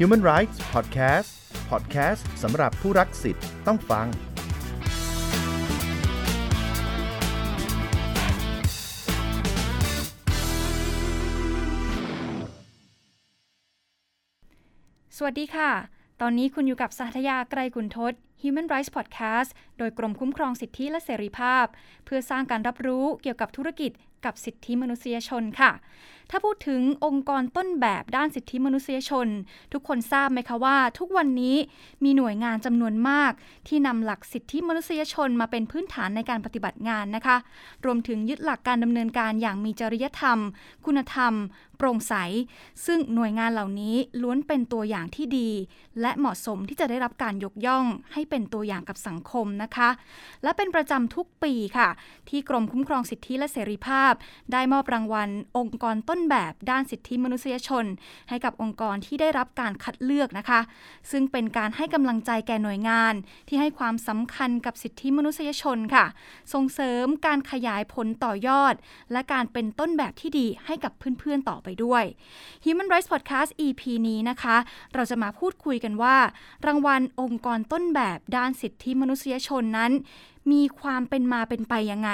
Human Rights Podcast Podcast สำหรับผู้รักสิทธิ์ต้องฟัง สวัสดีค่ะ ตอนนี้คุณอยู่กับสัทยาไกรกุนทศ Human Rights Podcast โดยกรมคุ้มครองสิทธิและเสรีภาพ เพื่อสร้างการรับรู้เกี่ยวกับธุรกิจ กับสิทธิมนุษยชนค่ะ ถ้าพูดถึงองค์กรต้นแบบด้านสิทธิมนุษยชน ทุกคนทราบไหมคะว่า ทุกวันนี้มีหน่วยงานจำนวนมาก ที่นำหลักสิทธิมนุษยชนมาเป็นพื้นฐานในการปฏิบัติงานนะคะ รวมถึงยึดหลักการดำเนินการอย่างมีจริยธรรม คุณธรรม โปร่งใส ซึ่งหน่วยงานเหล่านี้ล้วนเป็นตัวอย่างที่ดี และเหมาะสมที่จะได้รับการยกย่องให้เป็นตัวอย่างกับสังคมนะคะ และเป็นประจำทุกปีค่ะ ที่กรมคุ้มครองสิทธิและเสรีภาพได้มอบรางวัล องค์กรต้นแบบด้านสิทธิมนุษยชน ให้กับองค์กรที่ได้รับการคัดเลือกนะคะ ซึ่งเป็นการให้กำลังใจแก่หน่วยงาน ที่ให้ความสำคัญกับสิทธิมนุษยชนค่ะ ส่งเสริมการขยายผลต่อยอด และการเป็นต้นแบบที่ดีให้กับเพื่อนๆต่อไปด้วย Human Rights Podcast EP นี้นะคะ เราจะมาพูดคุยกันว่า รางวัลองค์กรต้นแบบด้านสิทธิมนุษยชนนั้น มีความเป็นมาเป็นไปยังไง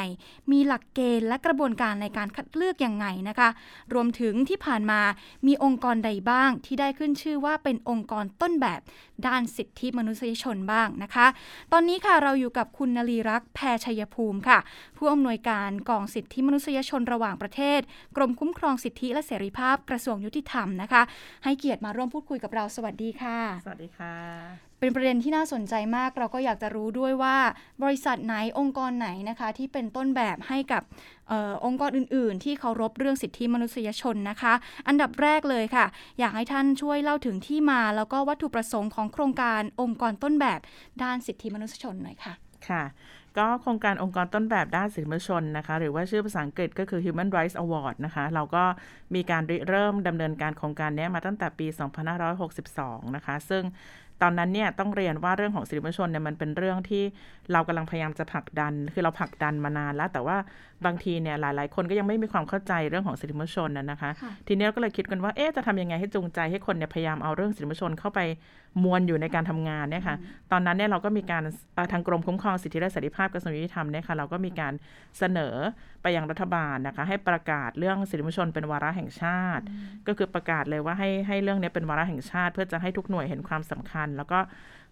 มีหลักเกณฑ์และกระบวนการในการคัดเลือกยังไงนะคะ รวมถึงที่ผ่านมามีองค์กรใดบ้าง ที่ได้ขึ้นชื่อว่าเป็นองค์กรต้นแบบด้านสิทธิมนุษยชนบ้างนะคะ ตอนนี้ค่ะเราอยู่กับคุณนลีรักษ์แพรชัยภูมิค่ะ ผู้อำนวยการกองสิทธิมนุษยชนระหว่างประเทศ กรมคุ้มครองสิทธิและเสรีภาพกระทรวงยุติธรรมนะคะ ให้เกียรติมาร่วมพูดคุยกับเราสวัสดีค่ะ สวัสดีค่ะ เป็นประเด็นที่น่าสนใจมาก เราก็อยากจะรู้ด้วยว่าบริษัทไหนองค์กรไหนนะคะ ที่เป็นต้นแบบให้กับออองค์กรอื่น ๆ ที่เคารพเรื่องสิทธิมนุษยชนนะคะ อันดับแรกเลยค่ะ อยากให้ท่านช่วยเล่าถึงที่มา แล้วก็วัตถุประสงค์ของโครงการองค์กรต้นแบบด้านสิทธิมนุษยชนหน่อยค่ะค่ะก็โครงการองค์กรต้นแบบด้านสิทธิมนุษยชนนะคะ หรือว่าชื่อภาษาอังกฤษก็คือ Human Rights Award นะคะ เราก็มีการเริ่มดำเนินการโครงการนี้มาตั้งแต่ปี 2562 นะคะ ซึ่ง ตอนนั้นเนี่ยต้องเรียนว่าเรื่องของสิทธิมนุษยชนเนี่ยมันเป็นเรื่องที่เรากำลังพยายามจะผลักดัน คือเราผลักดันมานานแล้ว แต่ว่าบางทีเนี่ยหลาย ๆ คนก็ยังไม่มีความเข้าใจเรื่องของสิทธิมนุษยชนนะนะคะ ทีนี้เราก็เลยคิดกันว่าเอ๊ะจะทำยังไงให้จูงใจให้คนเนี่ยพยายามเอาเรื่องสิทธิมนุษยชนเข้าไปมวลอยู่ในการทำงานเนี่ยค่ะตอนนั้นเนี่ยเราก็มีการทางกรมคุ้มครองสิทธิและเสรีภาพกระทรวงยุติธรรมเนี่ยค่ะเราก็มีการเสนอไปยังรัฐบาลนะคะ ให้ประกาศเรื่องสิทธิมนุษยชนเป็นวาระแห่งชาติ ก็คือประกาศเลยว่าให้ให้เรื่องนี้เป็นวาระแห่งชาติ เพื่อจะให้ทุกหน่วยเห็นความสำคัญแล้วก็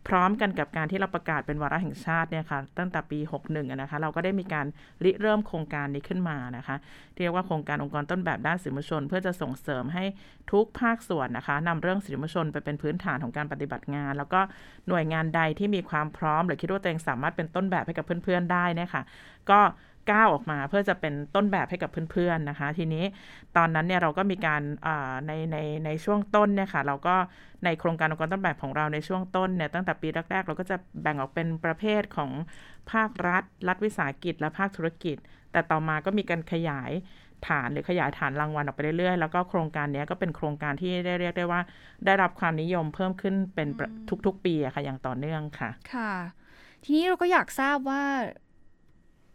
พร้อมกันกับการที่เราประกาศเป็นวาระแห่งชาติเนี่ยค่ะตั้งแต่ปี 61นะคะเราก็ได้มีการริเริ่มโครงการนี้ขึ้นมานะคะเรียกว่าโครงการองค์กรต้นแบบด้านสิทธิมนุษยชน เพื่อจะส่งเสริมให้ทุกภาคส่วนนะคะนำเรื่องสิทธิมนุษยชนไปเป็นพื้นฐานของการปฏิบัติงาน แล้วก็หน่วยงานใดที่มีความพร้อม หรือคิดว่าตัวเองสามารถเป็นต้นแบบให้กับเพื่อนๆได้นี่ยค่ะก็ ก้าวออกมาเพื่อจะเป็นต้นแบบให้กับเพื่อนๆนะคะ ทีนี้ตอนนั้นเนี่ยเราก็มีการในในในช่วงต้นเนี่ยค่ะเราก็ในโครงการองค์กรต้นแบบของเราในช่วงต้นเนี่ยตั้งแต่ปีแรกๆ เราก็จะแบ่งออกเป็นประเภทของภาครัฐ รัฐวิสาหกิจ และภาคธุรกิจ แต่ต่อมาก็มีการขยายฐานหรือขยายฐานรางวัลออกไปเรื่อยๆ แล้วก็โครงการนี้ก็เป็นโครงการที่ได้เรียกได้ว่า ได้รับความนิยมเพิ่มขึ้นเป็นทุกๆ ปีอะค่ะอย่างต่อเนื่องค่ะ ค่ะ ทีนี้เราก็อยากทราบว่า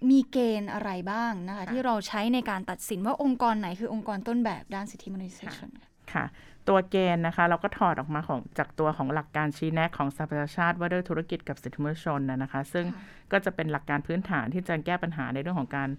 มีเกณฑ์อะไรบ้างนะคะ ที่เราใช้ในการตัดสินว่าองค์กรไหนคือองค์กรต้นแบบด้านสิทธิมนุษยชนค่ะ ตัวเกณฑ์นะคะเราก็ถอดออกมาของจากตัวของหลักการชี้แนะของสหประชาชาติว่าด้วยธุรกิจกับสิทธิมนุษยชนนะคะ ซึ่งก็จะเป็นหลักการพื้นฐานที่จะแก้ปัญหาในเรื่องของการ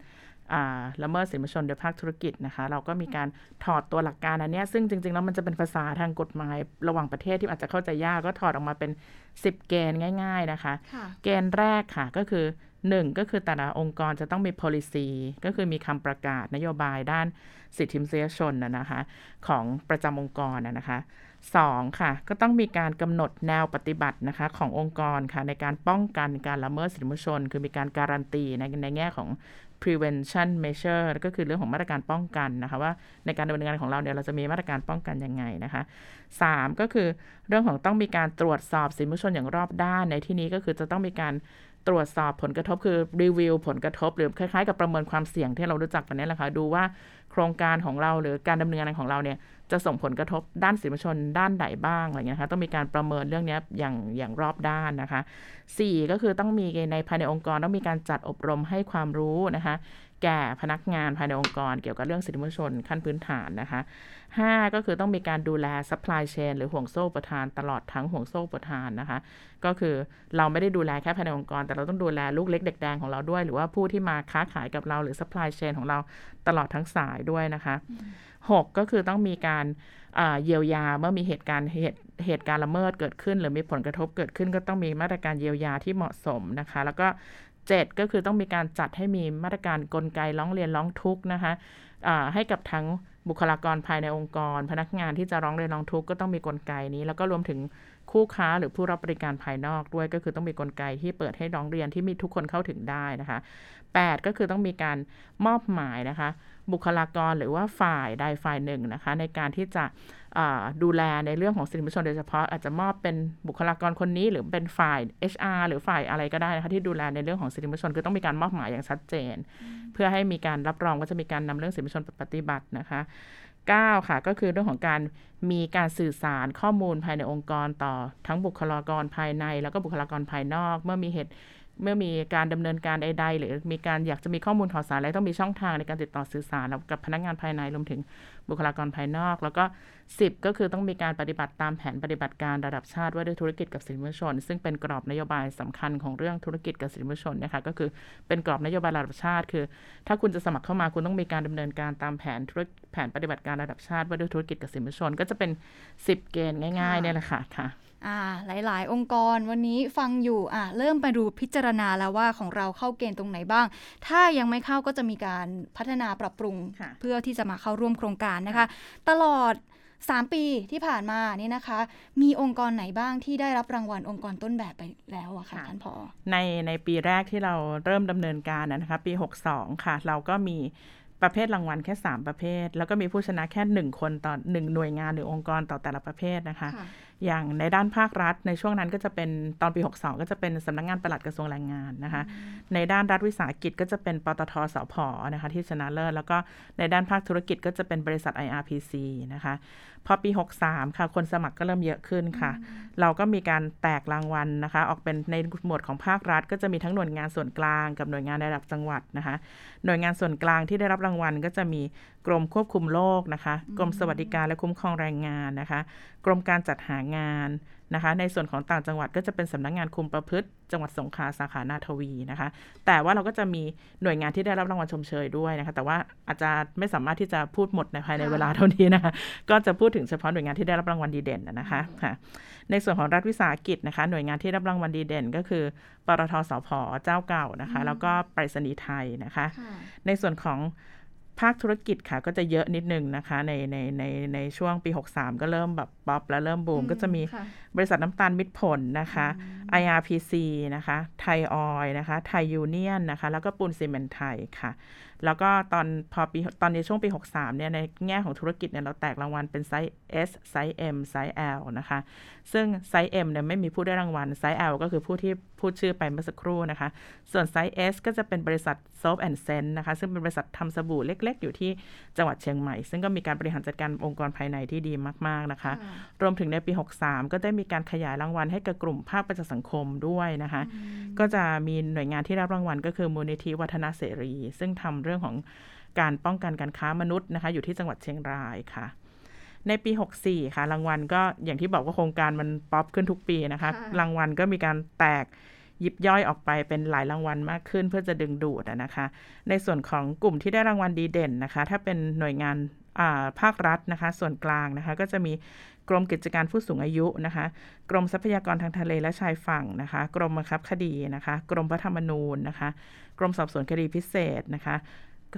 ละเมิดสิทธิมนุษยชนโดยภาคธุรกิจนะคะ เราก็มีการถอดตัวหลักการอันนี้ซึ่งจริง ๆ แล้วมันจะเป็นภาษาทางกฎหมายระหว่างประเทศที่อาจจะเข้าใจยากก็ถอดออกมาเป็น 10 เกณฑ์ง่าย ๆนะคะ เกณฑ์แรกค่ะก็คือ หนึ่งก็คือแต่ละองค์กรจะต้องมี policy ก็คือมีคำประกาศนโยบายด้านสิทธิมนุษยชนนะคะของประจำองค์กรนะคะสองค่ะก็ต้องมีการกำหนดแนวปฏิบัตินะคะขององค์กรค่ะในการป้องกันการละเมิดสิทธิมนุษยชน คือมีการการันตีในในแง่ของ prevention measure ก็คือเรื่องของมาตรการป้องกันนะคะว่าในการดำเนินงานของเราเนี่ยเราจะมีมาตรการป้องกันยังไงนะคะ 3 ก็คือเรื่องของต้องมีการตรวจสอบสิทธิมนุษยชนอย่างรอบด้านในที่นี้ก็คือจะต้องมีการ ตรวจสอบผลกระทบคือรีวิวผลกระทบ หรือคล้ายๆกับประเมินความเสี่ยงที่เรารู้จักกันนี่แหละค่ะดูว่าโครงการของเราหรือการดำเนินงานของเราเนี่ยจะส่งผลกระทบด้านสื่อมลชนด้านใดบ้างอะไรเงี้ยคะต้องมีการประเมินเรื่องนี้อย่างอย่างรอบด้านนะคะ 4 ก็คือต้องมีในภายในองค์กรต้องมีการจัดอบรมให้ความรู้นะคะ แก่พนักงานภายในองค์กร เกี่ยวกับเรื่องสิทธิมนุษยชนขั้นพื้นฐานนะคะ 5 ก็คือต้องมีการดูแล supply chain หรือห่วงโซ่ประทานตลอดทั้งห่วงโซ่ประทานนะคะ ก็คือเราไม่ได้ดูแลแค่ภายในองค์กร แต่เราต้องดูแลลูกเล็กเด็กแดงของเราด้วย หรือว่าผู้ที่มาค้าขายกับเราหรือ supply chain ของเราตลอดทั้งสายด้วยนะคะ 6 ก็คือต้องมีการเยียวยาเมื่อมีเหตุการณ์เหตุเหตุการณ์ละเมิดเกิดขึ้น หรือมีผลกระทบเกิดขึ้นก็ต้องมีมาตรการเยียวยาที่เหมาะสมนะคะ แล้วก็ 7 ก็คือต้องมีการจัดให้มีมาตรการกลไกร้องเรียนร้องทุกข์นะคะให้กับทั้งบุคลากรภายในองค์กร พนักงานที่จะร้องเรียนร้องทุกข์ก็ต้องมีกลไกนี้ แล้วก็รวมถึงคู่ค้าหรือผู้รับบริการภายนอกด้วยก็คือต้องมีกลไกที่เปิดให้ร้องเรียนที่มีทุกคนเข้าถึงได้นะคะ 8 ก็คือต้องมีการมอบหมายนะคะ บุคลากรหรือว่าฝ่ายใดฝ่ายหนึ่งนะคะ ในการที่จะ ดูแลในเรื่องของสิทธิมนุษยชนโดยเฉพาะอาจจะมอบเป็นบุคลากรคนนี้ หรือเป็นฝ่าย HR หรือฝ่ายอะไรก็ได้นะคะที่ดูแลในเรื่องของสิทธิมนุษยชนคือต้องมีการมอบหมายอย่างชัดเจน เพื่อให้มีการรับรองว่าจะมีการนำเรื่องสิทธิมนุษยชนปฏิบัตินะคะ9ค่ะก็คือเรื่องของการมีการสื่อสารข้อมูลภายในองค์กรต่อทั้งบุคลากรภายใน แล้วก็บุคลากรภายนอก เมื่อมีเหตุ เมื่อมีการดำเนินการใด ๆ หรือมีการอยากจะมีข้อมูลข่าวสารอะไรต้องมีช่องทางในการติดต่อสื่อสารกับพนักงานภายในรวมถึงบุคลากรภายนอก แล้วก็ 10 ก็คือต้องมีการปฏิบัติตามแผนปฏิบัติการระดับชาติว่าด้วยธุรกิจกับสินมชน ซึ่งเป็นกรอบนโยบายสำคัญของเรื่องธุรกิจกับสินมชนนะคะก็คือเป็นกรอบนโยบายระดับชาติ คือ ถ้าคุณจะสมัครเข้ามาคุณต้องมีการดำเนินการตามแผนธุรแผนปฏิบัติการระดับชาติว่าด้วยธุรกิจกับสินมชน ก็จะเป็น 10 เกณฑ์ง่ายๆเนี่ยแหละค่ะค่ะ อ่าหลาย ๆ องค์กรวันนี้ฟังอยู่อ่าเริ่มไปดูพิจารณาแล้วว่าของเราเข้าเกณฑ์ตรงไหนบ้าง ถ้ายังไม่เข้าก็จะมีการพัฒนาปรับปรุง เพื่อที่จะมาเข้าร่วมโครงการนะคะ ตลอด 3 ปีที่ผ่านมานี่นะคะ มีองค์กรไหนบ้างที่ได้รับรางวัลองค์กรต้นแบบไปแล้วอะค่ะท่านพอในในปีแรกที่เราเริ่มดำเนินการนะคะปี 62 ค่ะ เราก็มีประเภทรางวัลแค่ 3 ประเภท แล้วก็มีผู้ชนะแค่ 1 คนต่อ 1 หน่วยงานหรือองค์กรต่อแต่ละประเภทนะคะอย่างในด้านภาครัฐในช่วงนั้นก็จะเป็นตอนปี 62 ก็จะเป็นสำนักงงานปลัดกระทรวงแรงงานนะคะ ในด้านรัฐวิสาหกิจก็จะเป็นปตทสพนะคะที่ชนะเลิศแล้วก็ในด้านภาคธุรกิจก็จะเป็นบริษัท IRPC นะคะ พอปี 63 ค่ะคนสมัครก็เริ่มเยอะขึ้นค่ะ เราก็มีการแตกรางวัลนะคะ ออกเป็นในหมวดของภาครัฐ ก็จะมีทั้งหน่วยงานส่วนกลางกับหน่วยงานระดับจังหวัดนะคะ หน่วยงานส่วนกลางที่ได้รับรางวัลก็จะมีกรมควบคุมโรคนะคะ กรมสวัสดิการและคุ้มครองแรงงานนะคะ กรมการจัดหางานนะคะ ในส่วนของต่างจังหวัดก็จะเป็นสำนักงงานคุมประพฤติ จังหวัดสงขลาสาขานาทวีนะคะ แต่ว่าเราก็จะมีหน่วยงานที่ได้รับรางวัลชมเชยด้วยนะคะ แต่ว่าอาจจะไม่สามารถที่จะพูดหมดในภายในเวลาเท่านี้นะคะ ก็จะพูดถึงเฉพาะหน่วยงานที่ได้รับรางวัลดีเด่นนะคะค่ะ ในส่วนของรัฐวิสาหกิจนะคะ หน่วยงานที่รับรางวัลดีเด่น ก็คือปตทสพเจ้าเก่านะคะ แล้วก็ไปรษณีย์ไทยนะคะ ในส่วนของ ภาคธุรกิจค่ะก็จะเยอะนิดนึงนะคะ ในในในในช่วงปี 63 ก็เริ่มแบบป๊อปแล้วเริ่มบูม ก็จะมีบริษัทน้ำตาลมิตรผลนะคะ IRPC นะคะไทยออยล์นะคะไทยยูเนียนนะคะ แล้วก็ปูนซิเมนต์ไทยค่ะ แล้วก็ตอนพอปีตอนในช่วงปี 63 เนี่ย ในแง่ของธุรกิจเนี่ย เราแตกรางวัลเป็นไซส์ S size M size L นะคะ ซึ่งไซส์ M เนี่ยไม่มีผู้ได้รางวัล ไซส์ L ก็คือผู้ที่พูดชื่อไปเมื่อสักครู่นะคะ ส่วนไซส์ S ก็จะเป็นบริษัท Soap and Scent นะคะ ซึ่งเป็นบริษัททำสบู่เล็ก ๆ อยู่ที่จังหวัดเชียงใหม่ ซึ่งก็มีการบริหารจัดการองค์กรภายในที่ดีมาก ๆ นะคะ รวมถึงในปี 63 ก็ได้มีการขยายรางวัลให้กับกลุ่มภาคประชาสังคมด้วยนะคะ ก็จะมีหน่วยงานที่รับรางวัลก็คือมูลนิธิวัฒนาเสรี ซึ่งทำเรื่องของการป้องกันการค้ามนุษย์นะคะ อยู่ที่จังหวัดเชียงรายค่ะ ในปี 64 ค่ะ รางวัลก็อย่างที่บอกว่าโครงการมันป๊อปขึ้นทุกปีนะคะ รางวัลก็มีการแตกยิบย่อยออกไปเป็นหลายรางวัลมากขึ้นเพื่อจะดึงดูดนะคะ ในส่วนของกลุ่มที่ได้รางวัลดีเด่นนะคะ ถ้าเป็นหน่วยงานภาครัฐนะคะ ส่วนกลางนะคะ ก็จะมี กรมกิจการผู้สูงอายุนะคะ กรมทรัพยากรทางทะเลและชายฝั่งนะคะ กรมบังคับคดีนะคะ กรมพระธรรมนูญนะคะ กรมสอบสวนคดีพิเศษนะคะ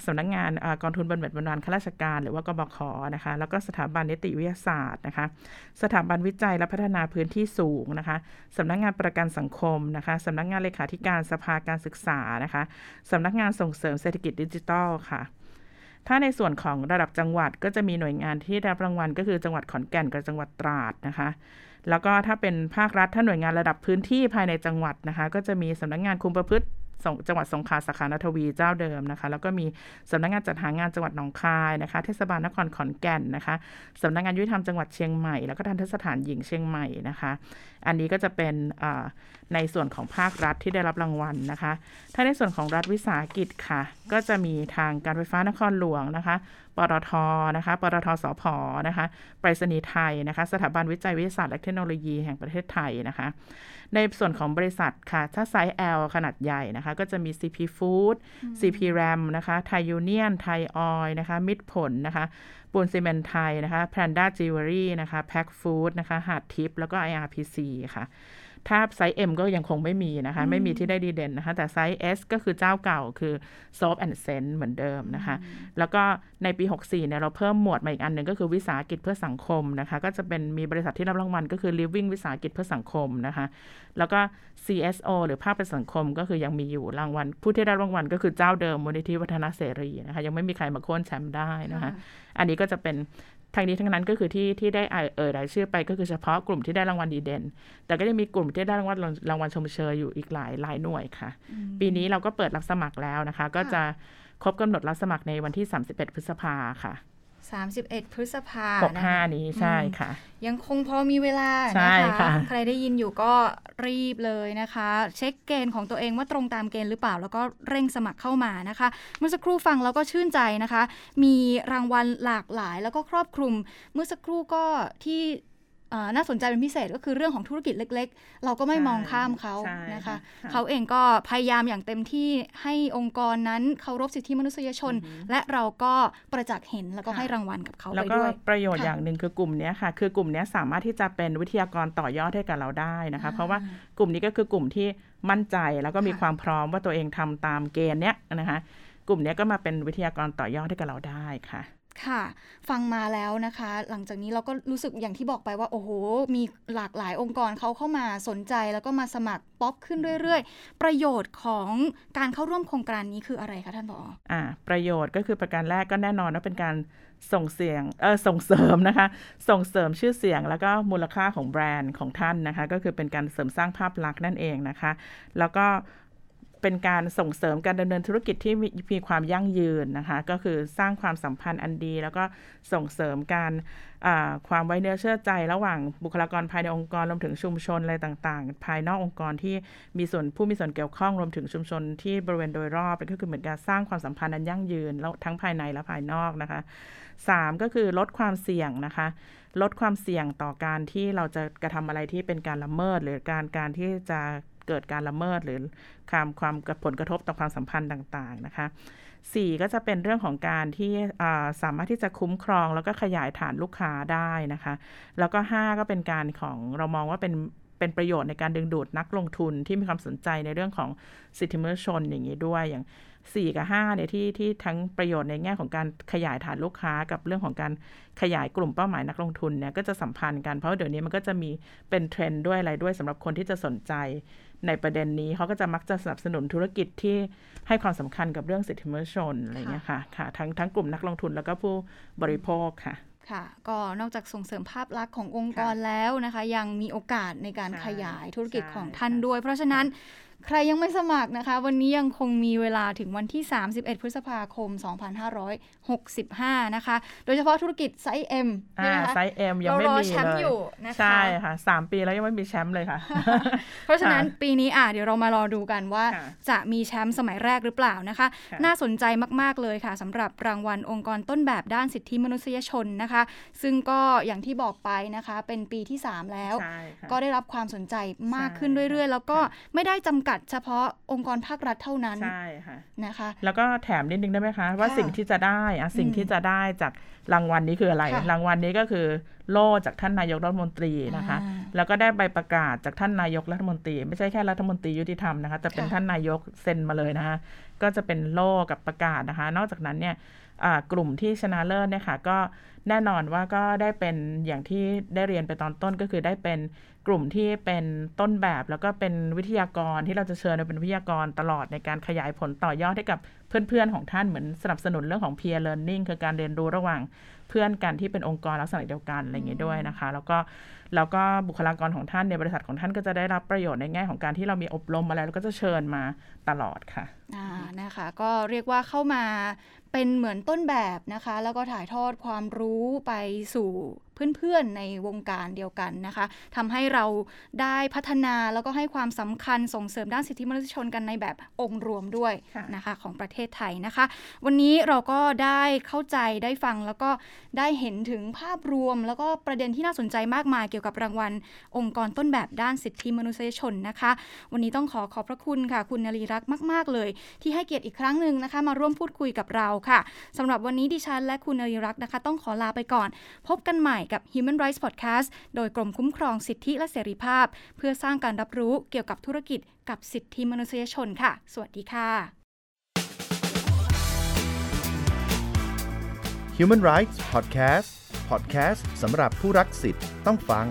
สำนักงงานกองทุนบำเหน็จบำนาญข้าราชการ หรือว่ากบขนะคะ แล้วก็สถาบันนิติวิทยาศาสตร์นะคะ สถาบันวิจัยและพัฒนาพื้นที่สูงนะคะสำนักงงานประกันสังคมนะคะสำนักงงานเลขาธิการสภาการศึกษานะคะสำนักงานส่งเสริมเศรษฐกิจดิจิทัลค่ะ ถ้าในส่วนของระดับจังหวัดก็จะมีหน่วยงานที่ได้รับรางวัล ก็คือจังหวัดขอนแก่นกับจังหวัดตราดนะคะ แล้วก็ถ้าเป็นภาครัฐถ้าหน่วยงานระดับพื้นที่ภายในจังหวัดนะคะ ก็จะมีสำนักงงานคุมประพฤติ จังหวัดสงขลาสาขานทวีเจ้าเดิมนะคะ แล้วก็มีสำนักงงานจัดหางานจังหวัดหนองคายนะคะ เทศบาลนครขอนแก่นนะคะสำนักงานยุติธรรมจังหวัดเชียงใหม่ แล้วก็ทัณฑสถานหญิงเชียงใหม่นะคะ อันนี้ก็จะเป็นในส่วนของภาครัฐที่ได้รับรางวัลนะคะ ถ้าในส่วนของรัฐวิสาหกิจค่ะ ก็จะมีทางการไฟฟ้านครหลวงนะคะ ปตท. นะคะ ปตท.สผ. นะคะไปรษณีย์ไทยนะคะ สถาบันวิจัยวิทยาศาสตร์และเทคโนโลยีแห่งประเทศไทยนะคะ ในส่วนของบริษัทค่ะ ถ้าไซส์ L ขนาดใหญ่นะคะ ก็จะมี CP Food CPRAM นะคะ ไทยยูเนียน ไทยออยล์นะคะ มิตรผลนะคะ ปูนซิเมนต์ไทยนะคะ แพรนด้าจิวเวลรี่นะคะ แพ็คฟู้ดนะคะ หาดทิพย์แล้วก็ IRPC ค่ะ ถ้าไซส์ M ก็ยังคงไม่มีนะคะ ไม่มีที่ได้ดีเด่นนะคะ แต่ size S ก็คือเจ้าเก่าคือ Soap and Sense เหมือนเดิมนะคะ แล้วก็ในปี 64 เนี่ยเราเพิ่มหมวดมาอีกอันหนึ่งก็คือวิสาหกิจเพื่อสังคมนะคะ ก็จะเป็นมีบริษัทที่รับรางวัลก็คือ Living วิสาหกิจเพื่อสังคมนะคะ แล้วก็ CSO หรือภาคประชาสังคมก็คือยังมีอยู่รางวัล ผู้ที่ได้รางวัลก็คือเจ้าเดิมมูลนิธิวัฒนเสรีนะคะ ยังไม่มีใครมาโค่นแชมป์ได้นะคะ อันนี้ก็จะเป็น ทางนี้ทั้งนั้นก็คือที่ที่ได้เอ่ยรายชื่อไปก็คือเฉพาะกลุ่มที่ได้รางวัลดีเด่น แต่ก็ยังมีกลุ่มที่ได้รางวัลรางวัลชมเชยอยู่อีกหลายหลายหน่วยค่ะ ปีนี้เราก็เปิดรับสมัครแล้วนะคะ ก็จะครบกำหนดรับสมัครในวันที่ 31 พฤษภาค่ะ 31 พฤษภาหกห้านี้ใช่ค่ะ ยังคงพอมีเวลานะคะ ใครได้ยินอยู่ก็รีบเลยนะคะ เช็คเกณฑ์ของตัวเองว่าตรงตามเกณฑ์หรือเปล่า แล้วก็เร่งสมัครเข้ามานะคะ เมื่อสักครู่ฟังแล้วก็ชื่นใจนะคะ มีรางวัลหลากหลายแล้วก็ครอบคลุม เมื่อสักครู่ก็ที่ น่าสนใจเป็นพิเศษก็คือเรื่องของธุรกิจเล็ก ๆ เราก็ไม่มองข้ามเขานะคะ เขาเองก็พยายามอย่างเต็มที่ให้องค์กรนั้นเคารพสิทธิมนุษยชน และเราก็ประจักษ์เห็นแล้วก็ให้รางวัลกับเขาไปด้วยประโยชน์อย่างหนึ่งคือกลุ่มนี้ค่ะ คือกลุ่มนี้สามารถที่จะเป็นวิทยากรต่อยอดให้กับเราได้นะคะ เพราะว่ากลุ่มนี้ก็คือกลุ่มที่มั่นใจแล้วก็มีความพร้อมว่าตัวเองทำตามเกณฑ์เนี้ยนะคะ กลุ่มนี้ก็มาเป็นวิทยากรต่อยอดให้กับเราได้ค่ะ ค่ะ ฟังมาแล้วนะคะ หลังจากนี้เราก็รู้สึกอย่างที่บอกไปว่าโอ้โห มีหลากหลายองค์กรเขาเข้ามาสนใจแล้วก็มาสมัครป๊อปขึ้นเรื่อย ๆ ประโยชน์ของการเข้าร่วมโครงการนี้คืออะไรคะท่านผออ่าประโยชน์ก็คือประการแรกก็แน่นอนว่าเป็นการส่งเสียงเออส่งเสริมนะคะ ส่งเสริมชื่อเสียงแล้วก็มูลค่าของแบรนด์ของท่านนะคะ ก็คือเป็นการเสริมสร้างภาพลักษณ์นั่นเองนะคะ แล้วก็ เป็นการส่งเสริมการดำเนินธุรกิจที่มีความยั่งยืนนะคะ ก็คือสร้างความสัมพันธ์อันดี แล้วก็ส่งเสริมการความไว้เนื้อเชื่อใจ ระหว่างบุคลากรภายในองค์กรรวมถึงชุมชนอะไรต่างๆ ภายนอกองค์กรที่มีส่วนผู้มีส่วนเกี่ยวข้องรวมถึงชุมชนที่บริเวณโดยรอบก็คือเหมือนการสร้างความสัมพันธ์อันยั่งยืนแล้วทั้งภายในและภายนอกนะคะ 3 ก็คือลดความเสี่ยงนะคะลดความเสี่ยงต่อการที่เราจะกระทำอะไรที่เป็นการละเมิด หรือการการที่จะ เกิดการละเมิดหรือความความผลกระทบต่อความสัมพันธ์ต่างๆนะคะสี่ก็จะเป็นเรื่องของการที่สามารถที่จะคุ้มครองแล้วก็ขยายฐานลูกค้าได้นะคะ แล้วก็ห้าก็เป็นการของเรามองว่าเป็นเป็นประโยชน์ในการดึงดูดนักลงทุนที่มีความสนใจในเรื่องของสิทธิมนุษยชนอย่างนี้ด้วยอย่าง 4 กับ5เนี่ยที่ที่ทั้งประโยชน์ในแง่ของการขยายฐานลูกค้ากับเรื่องของการขยายกลุ่มเป้าหมายนักลงทุนเนี่ยก็จะสัมพันธ์กันเพราะเดี๋ยวนี้มันก็จะมีเป็นเทรนด์ด้วยอะไรด้วยสำหรับคนที่จะสนใจ ในประเด็นนี้เขาก็จะมักจะสนับสนุนธุรกิจที่ให้ความสำคัญกับเรื่องสิทธิมนุษยชนอะไรเงี้ยค่ะค่ะทั้งทั้งกลุ่มนักลงทุนแล้วก็ผู้บริโภคค่ะค่ะ ก็นอกจากส่งเสริมภาพลักษณ์ขององค์กรแล้วนะคะ ยังมีโอกาสในการขยายธุรกิจของท่านด้วย เพราะฉะนั้น ใครยังไม่สมัครนะคะ วันนี้ยังคงมีเวลาถึงวันที่ 31 พฤษภาคม 2565 นะคะ โดยเฉพาะธุรกิจไซส์ M ใช่ไหมคะ size M ยังไม่มีเลยใช่ค่ะสามปีแล้วยังไม่มีแชมป์เลยค่ะ เพราะฉะนั้นปีนี้อะเดี๋ยวเรามารอดูกันว่าจะมีแชมป์สมัยแรกหรือเปล่านะคะ น่าสนใจมาก ๆ เลยค่ะสำหรับรางวัลองค์กรต้นแบบด้านสิทธิมนุษยชนนะคะ ซึ่งก็อย่างที่บอกไปนะคะ เป็นปีที่ 3 แล้ว ก็ได้รับความสนใจมากขึ้นเรื่อย ๆ แล้วก็ไม่ได้จำกัดเฉพาะองค์กรภาครัฐเท่านั้นใช่ค่ะนะคะ แล้วก็แถมนิดนึงได้ไหมคะ ว่าสิ่งที่จะได้อะสิ่งที่จะได้จากรางวัลนี้คืออะไร รางวัลนี้ก็คือโล่จากท่านนายกรัฐมนตรีนะคะ แล้วก็ได้ใบประกาศจากท่านนายกรัฐมนตรี ไม่ใช่แค่รัฐมนตรียุติธรรมนะคะจะเป็นท่านนายกเซ็นมาเลยนะคะก็จะเป็นโล่กับประกาศนะคะ นอกจากนั้นเนี่ย กลุ่มที่ชนะเลิศเนี่ยค่ะก็แน่นอนว่าก็ได้เป็นอย่างที่ได้เรียนไปตอนต้นก็คือได้เป็นกลุ่มที่เป็นต้นแบบแล้วก็เป็นวิทยากรที่เราจะเชิญมาเป็นวิทยากรตลอดในการขยายผลต่อยอดให้กับเพื่อนๆของท่านเหมือนสนับสนุนเรื่องของ peer learning คือการเรียนรู้ระหว่างเพื่อนกันที่เป็นองค์กรลักษณะเดียวกันอะไรอย่างเงี้ยด้วยนะคะ แล้วก็แล้วก็บุคลากรของท่านในบริษัทของท่านก็จะได้รับประโยชน์ในแง่ของการที่เรามีอบรมอะไรแล้วก็จะเชิญมาตลอดค่ะอ่านะคะ ก็เรียกว่าเข้ามา เป็นเหมือนต้นแบบนะคะ แล้วก็ถ่ายทอดความรู้ไปสู่ เพื่อนๆในวงการเดียวกันนะคะทำให้เราได้พัฒนาแล้วก็ให้ความสำคัญส่งเสริมด้านสิทธิมนุษยชนกันในแบบองค์รวมด้วยนะคะของประเทศไทยนะคะ วันนี้เราก็ได้เข้าใจได้ฟังแล้วก็ได้เห็นถึงภาพรวม แล้วก็ประเด็นที่น่าสนใจมากมายเกี่ยวกับรางวัล องค์กรต้นแบบด้านสิทธิมนุษยชนนะคะ วันนี้ต้องขอขอบพระคุณค่ะ คุณนรีรักษ์มาก ๆ เลย ที่ให้เกียรติอีกครั้งหนึ่งนะคะ มาร่วมพูดคุยกับเราค่ะสำหรับวันนี้ดิฉันและคุณนรีรักษ์นะคะ ต้องขอลาไปก่อน พบกันใหม่กับ Human Rights Podcast โดยกรมคุ้มครองสิทธิและเสรีภาพ เพื่อสร้างการรับรู้เกี่ยวกับธุรกิจกับสิทธิมนุษยชนค่ะ สวัสดีค่ะ Human Rights Podcast Podcast สำหรับผู้รักสิทธิ์ต้องฟัง